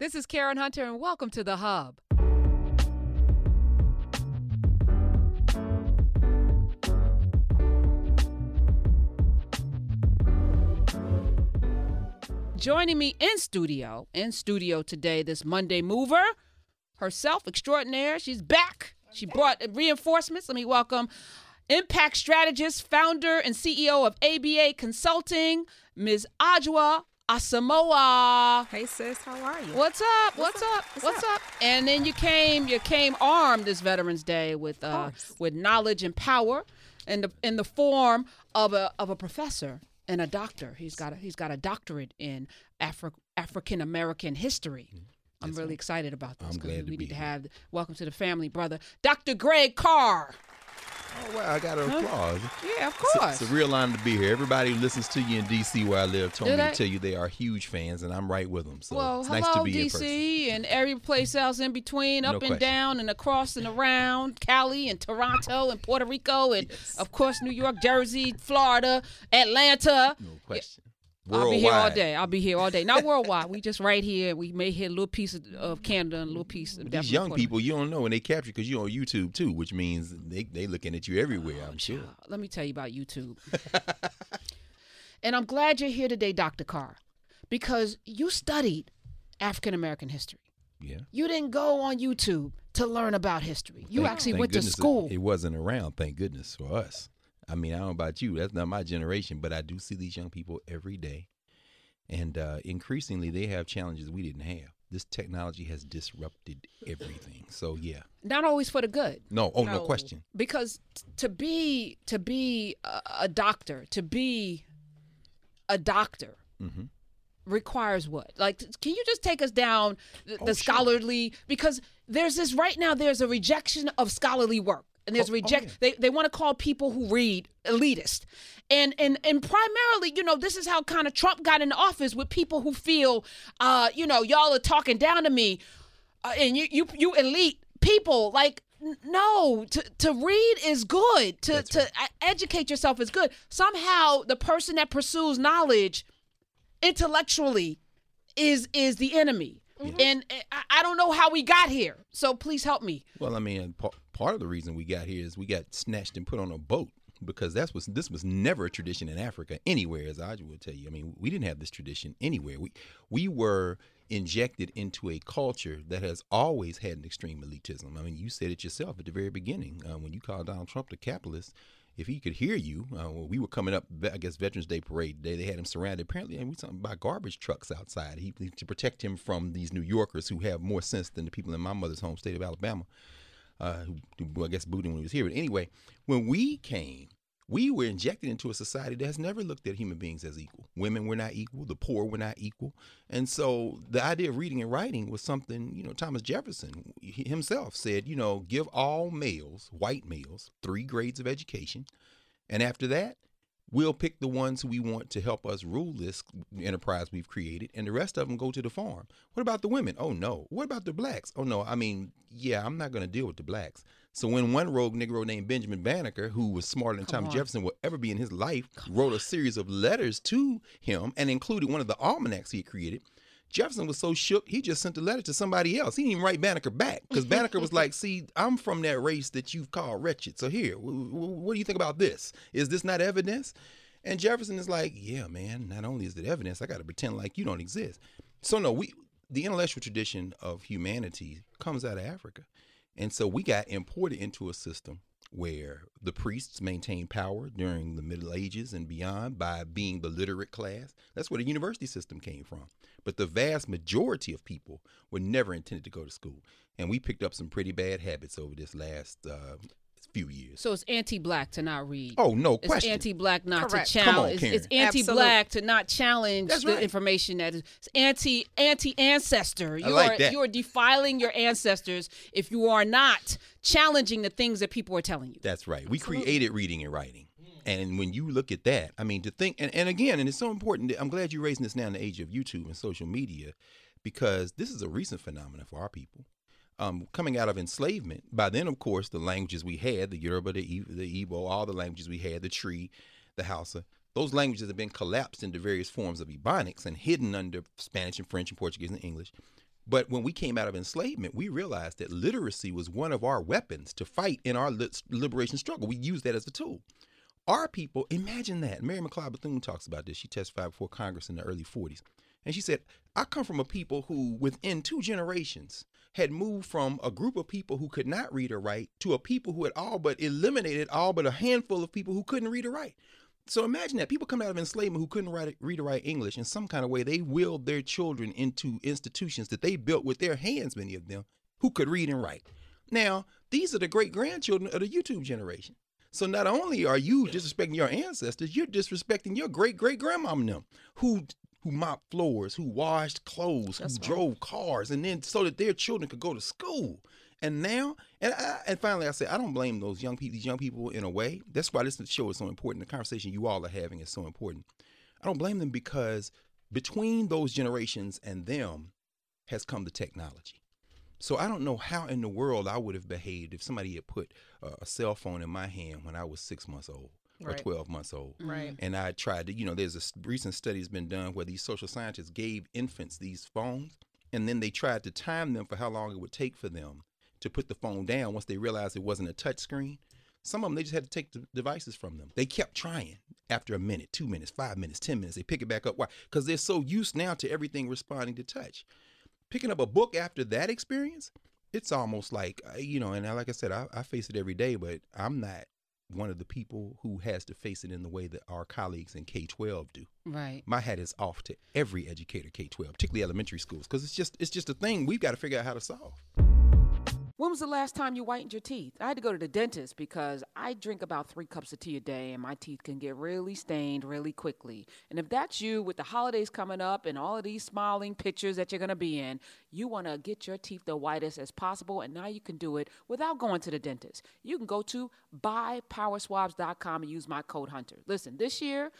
This is Karen Hunter, and welcome to The Hub. Joining me in studio, in studio today, this Monday mover, herself extraordinaire. She's back. She brought reinforcements. Let me welcome impact strategist, founder, and CEO of ABA Consulting, Ms. Ajua Asamoah. Hey sis, how are you? What's up? What's, What's up? up? What's, What's up? And then you came, you came armed this Veterans Day with uh, with knowledge and power, in the in the form of a of a professor and a doctor. He's got a, he's got a doctorate in Afri- African American history. I'm really excited about this I'm glad to we be need to here. have welcome to the family, brother, Dr. Greg Carr. Oh, well, I got an applause. Yeah, of It's course. It's a real honor to be here. Everybody who listens to you in D.C. where I live told Do me they? to tell you they are huge fans, and I'm right with them. So well, it's hello, nice to be. DC, and every place else in between, No up and question. down, and across and around, Cali and Toronto and Puerto Rico, and Yes. of course New York, Jersey, Florida, Atlanta. No question. I'll be here all day. I'll be here all day. Not worldwide. we just right here. We may hit a little piece of, of Canada and a little piece of These young people, you don't know, and they capture because you're on YouTube too, which means they they looking at you everywhere. Oh, I'm sure. Let me tell you about YouTube. and I'm glad you're here today, Dr. Carr, because you studied African American history. Yeah. You didn't go on YouTube to learn about history. You Thank- actually thank went to it- school. It, wasn't around, thank goodness for us. I mean, I don't know about you. That's not my generation, but I do see these young people every day, and uh, increasingly they have challenges we didn't have. This technology has disrupted everything. So yeah, Not always for the good. no, oh no, No. question. because t- to be to be a, a doctor to be a doctor Mhm. requires what like can you just take us down the, Oh, the sure. scholarly because there's this right now there's a rejection of scholarly work and there's Oh, oh, reject yeah. they, they want to call people who read elitist. And and and primarily you know this is how kind of trump got in office with people who feel uh you know y'all are talking down to me uh, and you you you elite people. Like no to to read is good. To That's to educate yourself is good. Somehow the person that pursues knowledge intellectually is is the enemy. And uh, I, I don't know how we got here. So please help me. Well, I mean, part of the reason we got here is we got snatched and put on a boat because that's was this was never a tradition in Africa anywhere, as I will tell you. I mean, we didn't have this tradition anywhere. We we were injected into a culture that has always had an extreme elitism. I mean, you said it yourself at the very beginning uh, when you called Donald Trump the capitalist. If he could hear you, uh, when we were coming up, I guess Veterans Day parade day, they had him surrounded. Apparently, and we talking about garbage trucks outside. He to protect him from these New Yorkers who have more sense than the people in my mother's home state of Alabama uh, who, I guess booed when he was here. But anyway, when we came, we were injected into a society that has never looked at human beings as equal. Women were not equal. The poor were not equal. And so the idea of reading and writing was something, you know, Thomas Jefferson himself said, you know, give all males, white males, three grades of education. And after that, we'll pick the ones who we want to help us rule this enterprise we've created, and the rest of them go to the farm. What about the women? Oh no. What about the blacks? Oh no. I mean, yeah, I'm not going to deal with the blacks. So when one rogue Negro named Benjamin Banneker, who was smarter than Come Thomas on. Jefferson will ever be in his life, wrote a series of letters to him and included one of the almanacs he had created. Jefferson was so shook, he just sent a letter to somebody else. He didn't even write Banneker back because Banneker was like, "See, I'm from that race that you've called wretched. So here, w- w- what do you think about this? Is this not evidence?" And Jefferson is like, "Yeah, man. Not only is it evidence, I got to pretend like you don't exist." So no, we the intellectual tradition of humanity comes out of Africa, and so we got imported into a system where the priests maintained power during the Middle Ages and beyond by being the literate class. That's where the university system came from. But the vast majority of people were never intended to go to school. And we picked up some pretty bad habits over this last uh, few years. so it's anti-black to not read Oh, no it's question. anti-black not Correct. to Come on, challenge. Karen. it's, it's anti-black to not challenge That's the right. information that is it's anti anti-ancestor. You like are that. you are defiling your ancestors if you are not challenging the things that people are telling you. That's right. We created reading and writing. And when you look at that, I mean, to think, and, and again, and it's so important, that I'm glad you're raising this now in the age of YouTube and social media, because this is a recent phenomenon for our people. Um, coming out of enslavement, by then, of course, the languages we had, the Yoruba, the, the Igbo, all the languages we had, the Twi, the Hausa, those languages have been collapsed into various forms of Ebonics and hidden under Spanish and French and Portuguese and English. But when we came out of enslavement, we realized that literacy was one of our weapons to fight in our liberation struggle. We used that as a tool. Our people, imagine that. Mary McLeod Bethune talks about this. She testified before Congress in the early 40s. And she said, I come from a people who, within two generations, had moved from a group of people who could not read or write to a people who had all but eliminated all but a handful of people who couldn't read or write. So imagine that people come out of enslavement who couldn't write, read or write English in some kind of way. They willed their children into institutions that they built with their hands, many of them, who could read and write. Now, these are the great grandchildren of the YouTube generation. So not only are you disrespecting your ancestors, you're disrespecting your great great grandmom them who who mopped floors, who washed clothes, That's who right. drove cars, and then so that their children could go to school. And now, and I, and finally, I say I don't blame those young people, these young people in a way. That's why this show is so important. The conversation you all are having is so important. I don't blame them because between those generations and them has come the technology. So I don't know how in the world I would have behaved if somebody had put uh, a cell phone in my hand when I was six months old or 12 months old. Right. And I tried to, you know, there's a recent study has been done where these social scientists gave infants these phones and then they tried to time them for how long it would take for them to put the phone down once they realized it wasn't a touch screen. Some of them, they just had to take the devices from them. They kept trying after a minute, two minutes, five minutes, 10 minutes. They pick it back up. Why? Because they're so used now to everything responding to touch. Picking up a book after that experience, it's almost like, uh, you know, and like I said, I, I face it every day, but I'm not one of the people who has to face it in the way that our colleagues in K 12 do. Right. My hat is off to every educator K 12, particularly elementary schools, because it's just it's just a thing we've got to figure out how to solve. When was the last time you whitened your teeth? I had to go to the dentist because I drink about three cups of tea a day and my teeth can get really stained really quickly. And if that's you with the holidays coming up and all of these smiling pictures that you're going to be in, you want to get your teeth the whitest as possible. And now you can do it without going to the dentist. You can go to buypowerswabs.com and use my code HUNTER. Listen, this year,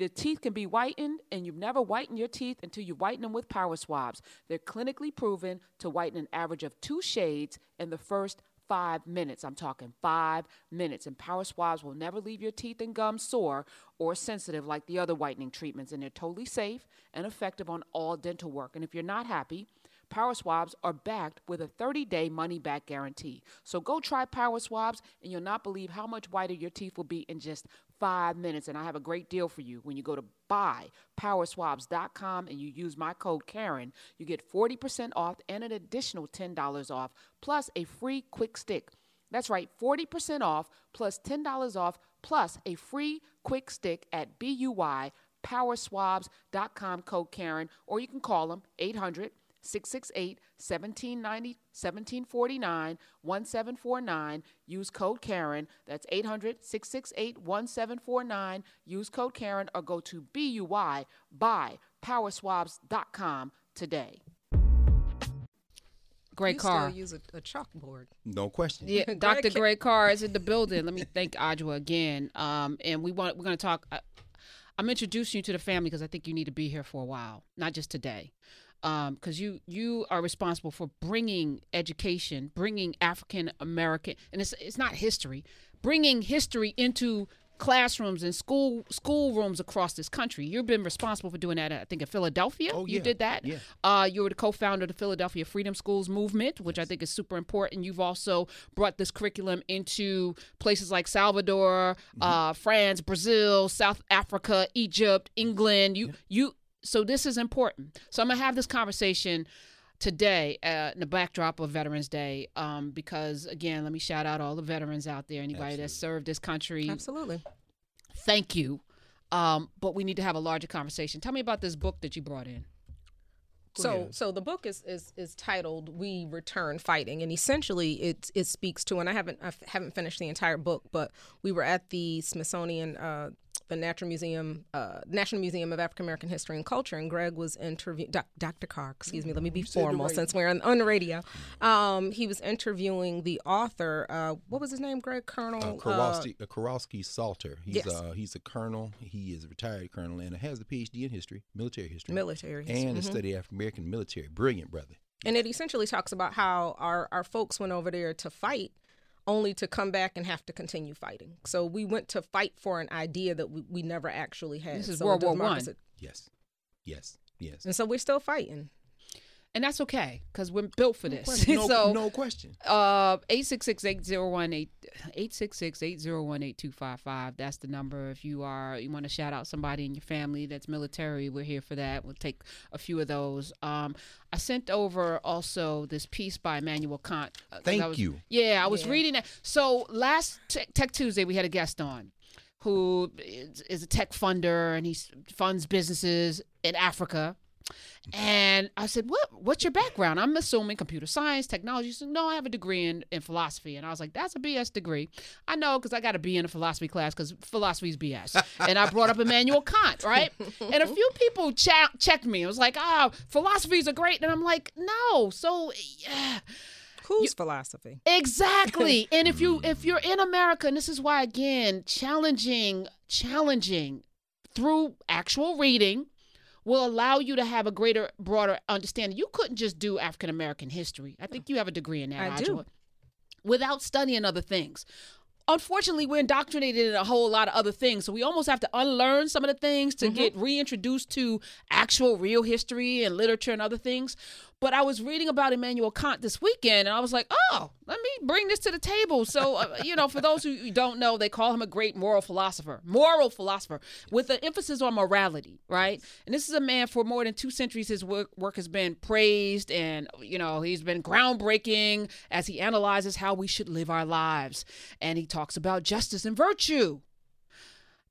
the teeth can be whitened, and you've never whitened your teeth until you whiten them with power swabs. They're clinically proven to whiten an average of two shades in the first five minutes. I'm talking five minutes. And power swabs will never leave your teeth and gums sore or sensitive like the other whitening treatments. And they're totally safe and effective on all dental work. And if you're not happy, Power Swabs are backed with a 30 day money back guarantee. So go try Power Swabs, and you'll not believe how much whiter your teeth will be in just five minutes. And I have a great deal for you. When you go to buypowerswabs.com and you use my code Karen, you get 40% off and an additional $10 off, plus a free quick stick. That's right, 40% off plus $10 off plus a free quick stick at BUY powerswabs.com code Karen, or you can call them 800 668 1790 1749 1749. Use code Karen. That's 800 668 1749. Use code Karen or go to BUY by powerswabs.com today. Great you car. still use a, a chalkboard. No question. Yeah, Dr. Ca- Greg Carr is in the building. Let me thank Ajwa again. Um, and we want we're going to talk. I, I'm introducing you to the family because I think you need to be here for a while, not just today. Because you you are responsible for bringing education, bringing African American, and it's it's not history, bringing history into classrooms and school school rooms across this country. You've been responsible for doing that. I think in Philadelphia, Oh, you yeah. did that. Yeah. Uh, you were the co-founder of the Philadelphia Freedom Schools movement, which I think is super important. You've also brought this curriculum into places like Salvador, uh, France, Brazil, South Africa, Egypt, England. You you so this is important. So I'm gonna have this conversation today uh, in the backdrop of Veterans Day, um, because again, let me shout out all the veterans out there. Anybody that served this country, Absolutely. thank you. Um, but we need to have a larger conversation. Tell me about this book that you brought in. So, so the book is, is is titled "We Return Fighting," and essentially it it speaks to. And I haven't I haven't finished the entire book, but we were at the Smithsonian, uh, the Natural Museum, uh, National Museum of African American History and Culture, and Greg was interviewing Doc, Dr. Carr. Excuse me, let me be formal since we're on, on the radio. Um, he was interviewing the author. Uh, what was his name? Greg Colonel. Uh, Krewasky, uh, Krewasky Salter. He's Yes. uh, he's a colonel. He is a retired colonel and has a PhD in history, military history, Military history, and a study of African American military. Brilliant brother. and it essentially talks about how our, our folks went over there to fight only to come back and have to continue fighting so we went to fight for an idea that we, we never actually had This is So World War One. us- Yes, yes, yes. and so we're still fighting and that's okay because we're built for this. No, so no question. Uh, 866-801-8255. That's the number. If you are you want to shout out somebody in your family that's military, we're here for that. We'll take a few of those. Um, I sent over also this piece by Immanuel Kant. uh, 'cause Thank was- you. Yeah, I was Yeah. reading that. So last Tech Tech Tuesday, we had a guest on who is, is a tech funder and he funds businesses in Africa. And I said, "What? What's your background?" I'm assuming computer science, technology. She said, "No, I have a degree in, in philosophy." And I was like, "That's a BS degree." I know because I got to be in a philosophy class because philosophy is BS. and I brought up Immanuel Kant, right? And a few people cha- checked me. It was like, "Oh, philosophies are great," and I'm like, "No." So, yeah. Whose philosophy? Exactly. and if you if you're in America, and this is why again, challenging challenging through actual reading will allow you to have a greater broader understanding. You couldn't just do African American history. I think you have a degree in that, I do. Without studying other things. Unfortunately, we're indoctrinated in a whole lot of other things. So we almost have to unlearn some of the things to mm-hmm. get reintroduced to actual real history and literature and other things. But I was reading about Immanuel Kant this weekend and I was like, oh, let me bring this to the table. So, uh, you know, for those who don't know, they call him a great moral philosopher, moral philosopher with an emphasis on morality, right? And this is a man for more than two centuries, his work, work has been praised and, you know, he's been groundbreaking as he analyzes how we should live our lives. And he talks about justice and virtue.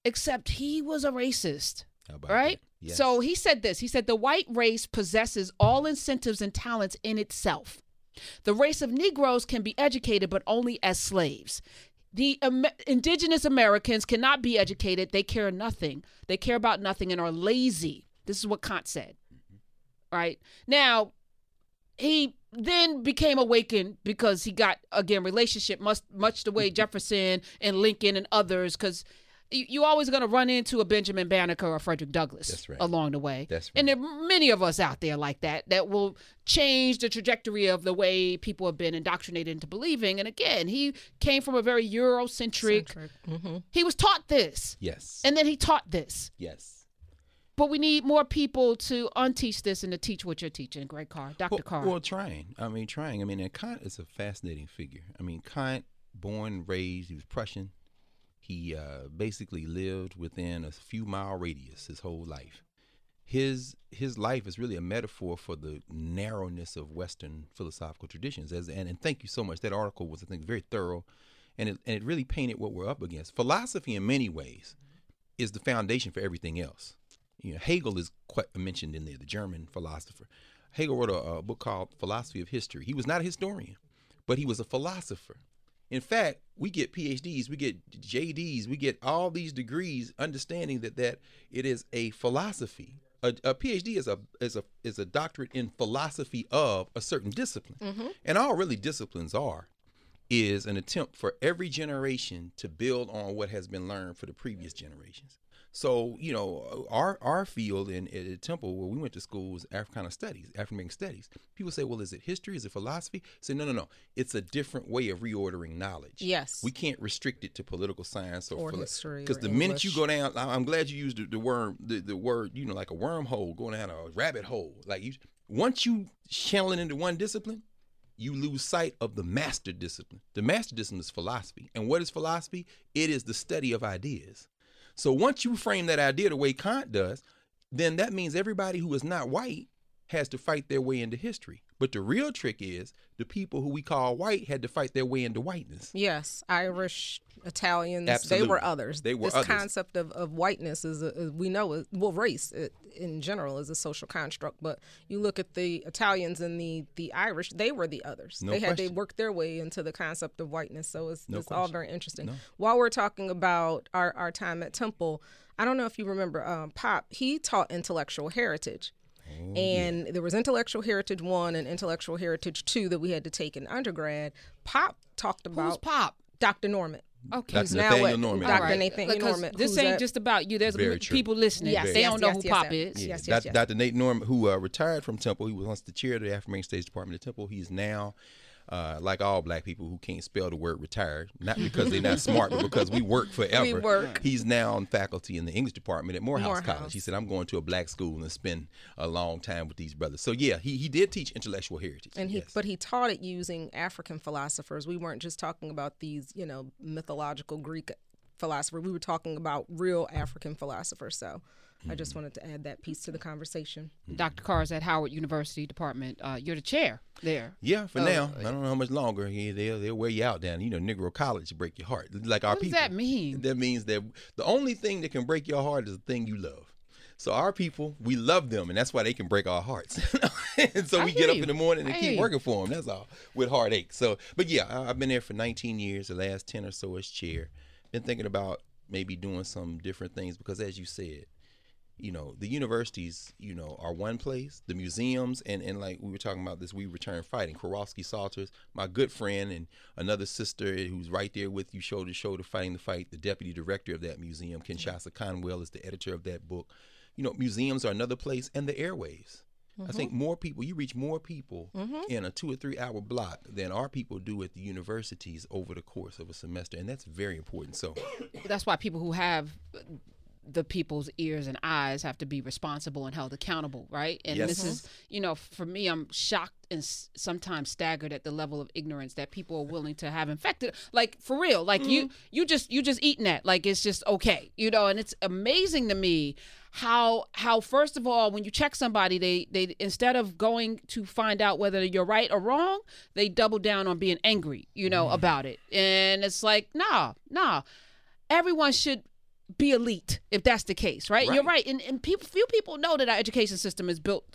Except he was a racist right? Yes. So he said this. He said the white race possesses all incentives and talents in itself. The race of Negroes can be educated, but only as slaves. The Am- indigenous Americans cannot be educated. They care nothing. They care about nothing and are lazy. This is what Kant said. Mm-hmm. Right? Now, he then became awakened because he got again relationship much much the way mm-hmm. Jefferson and Lincoln and others because you, you always going to run into a Benjamin Banneker or Frederick Douglass That's right. along the way. That's And there are many of us out there like that that will change the trajectory of the way people have been indoctrinated into believing. And again, he came from a very Eurocentric. Mm-hmm. He was taught this, yes. and then he taught this. yes. But we need more people to unteach this and to teach what you're teaching, Greg Carr, Dr. Well, Carr. well, trying. I mean, trying. I mean, and Kant is a fascinating figure. I mean, Kant, born raised, he was Prussian. He uh, basically lived within a few mile radius his whole life. His his life is really a metaphor for the narrowness of Western philosophical traditions. As and, and thank you so much. That article was, I think, very thorough, and it and it really painted what we're up against. Philosophy, in many ways, is the foundation for everything else. You know, Hegel is quite mentioned in there, the German philosopher. Hegel wrote a, a book called Philosophy of History. He was not a historian, but he was a philosopher. In fact, we get PhDs, we get JDs, we get all these degrees, understanding that that it is a philosophy. A, a PhD is a is a is a doctorate in philosophy of a certain discipline, mm-hmm. and all really disciplines are is an attempt for every generation to build on what has been learned for the previous generations. So, you know, our our field in at Temple where we went to school was Africana studies, African American studies. People say, well, is it history? Is it philosophy? I say, no, no, no. It's a different way of reordering knowledge. Yes. We can't restrict it to political science or, Or history Because the minute you go down, I'm glad you used the, the word, the, the word, you know, like a wormhole, going down a rabbit hole. Like you, once you channel it into one discipline, you lose sight of the master discipline. The master discipline is philosophy. And what is philosophy? It is the study of ideas. So once you frame that idea the way Kant does, then that means everybody who is not white has to fight their way into history. But the real trick is the people who we call white had to fight their way into whiteness. Yes, Irish, Italians, Absolutely. they were others. They were this others. concept of, of whiteness is, a, is we know is, well race it, in general is a social construct. But you look at the Italians and the the Irish, they were the others. No they had they worked their way into the concept of whiteness. So it's, No it's all very interesting. No. While we're talking about our our time at Temple, I don't know if you remember um, Pop. He taught intellectual heritage. Oh, and there was intellectual heritage one and intellectual heritage two that we had to take in undergrad. Pop talked about. Who's about Pop? Dr. Norman. Okay. That's Who's now Nathaniel what- Norman. Dr. All right. Nathaniel Because Norman. This ain't at- just about you. There's Very m- true. people listening. Yes, they yes, don't know yes, who Pop yes. is. Yes, Doc- yes. Dr. Nate Norman, who uh, retired from Temple, he was once the chair of the African American Studies Department at Temple. He's now uh, like all black people who can't spell the word retired, not because they're not smart, but because we work forever. We work. He's now on faculty in the English department at Morehouse, Morehouse. College. He said, I'm going to a black school and spend a long time with these brothers. So, yeah, he, he did teach intellectual heritage. and he yes. but he taught it using african philosophers we weren't just talking about these you know mythological greek philosophers we were talking about real african philosophers so i just wanted to add that piece to the conversation Dr. Carr is at Howard University Department. Uh, you're the chair there. Yeah, for Oh, now. I don't know how much longer. Yeah, they'll they'll wear you out down. You know, Negro college break your heart. Like our What does people. that mean? That means that the only thing that can break your heart is the thing you love. So our people, we love them, and that's why they can break our hearts. and so I we get up you. in the morning and I keep working for them. That's all with heartache. So, but yeah, I, I've been there for 19 years. The last 10 or so as chair. Been thinking about maybe doing some different things because, as you said, you know the universities you know are one place. The museums and and like we were talking about this we return fighting. Krewasky Salters my good friend and another sister who's right there with you shoulder to shoulder fighting the fight. The deputy director of that museum Kinshasa Conwill is the editor of that book. You know museums are another place and the airwaves I think more people, you reach more people mm-hmm. in a two or three hour block than our people do at the universities over the course of a semester. And that's very important. So, That's why people who have the people's ears and eyes have to be responsible and held accountable, right? And Yes. this is, mm-hmm. you know, for me, I'm shocked and s- sometimes staggered at the level of ignorance that people are willing to have infected. Like for real, like you, mm. you just, you just eating that, like it's just okay, you know. And it's amazing to me how, how first of all, when you check somebody, they, they instead of going to find out whether you're right or wrong, they double down on being angry, you know, mm. about it. And it's like, nah, nah everyone should be elite if that's the case, right? You're right. And, and people, few people know that our education system is built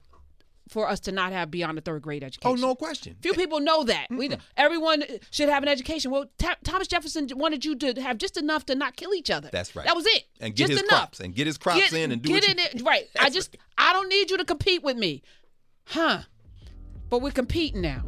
for us to not have beyond a third grade oh, education. oh, no question. Few people know that. We, everyone should have an education. Well, Ta- Thomas Jefferson wanted you to have just enough to not kill each other. That's right. That was it. And get just his enough. crops and get his crops Get- in and do get in you- it. Right. I just, I don't need you to compete with me. Huh. But we're competing now.